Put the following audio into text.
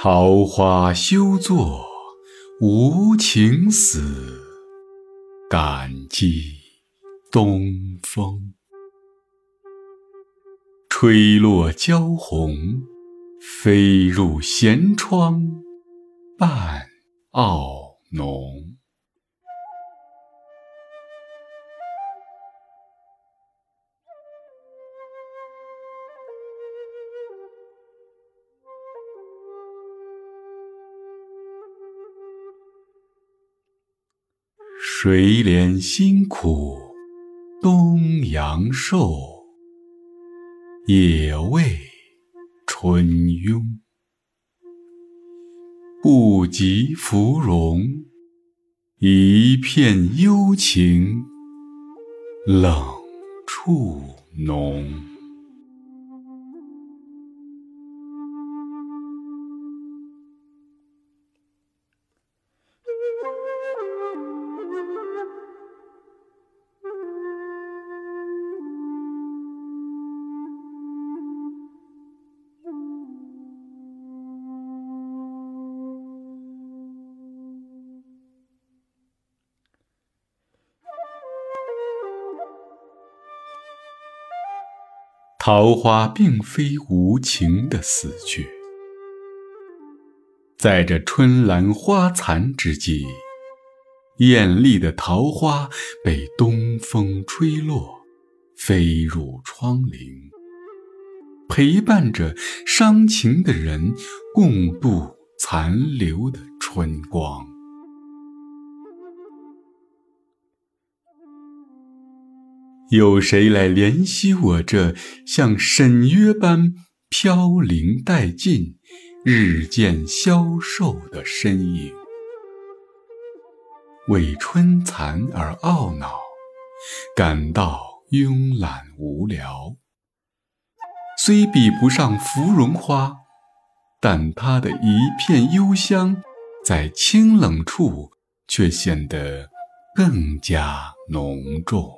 桃花休作无情死，感激东风。吹落娇红，飞入闲窗，半傲浓。谁怜辛苦东阳瘦，也为春慵。不及芙蓉，一片幽情冷处浓。桃花并非无情的死去，在这春兰花残之际，艳丽的桃花被东风吹落，飞入窗棂，陪伴着伤情的人共度残留的春光。有谁来怜惜我这像沈约般飘零殆尽、日渐消瘦的身影？为春残而懊恼，感到慵懒无聊。虽比不上芙蓉花，但它的一片幽香，在清冷处却显得更加浓重。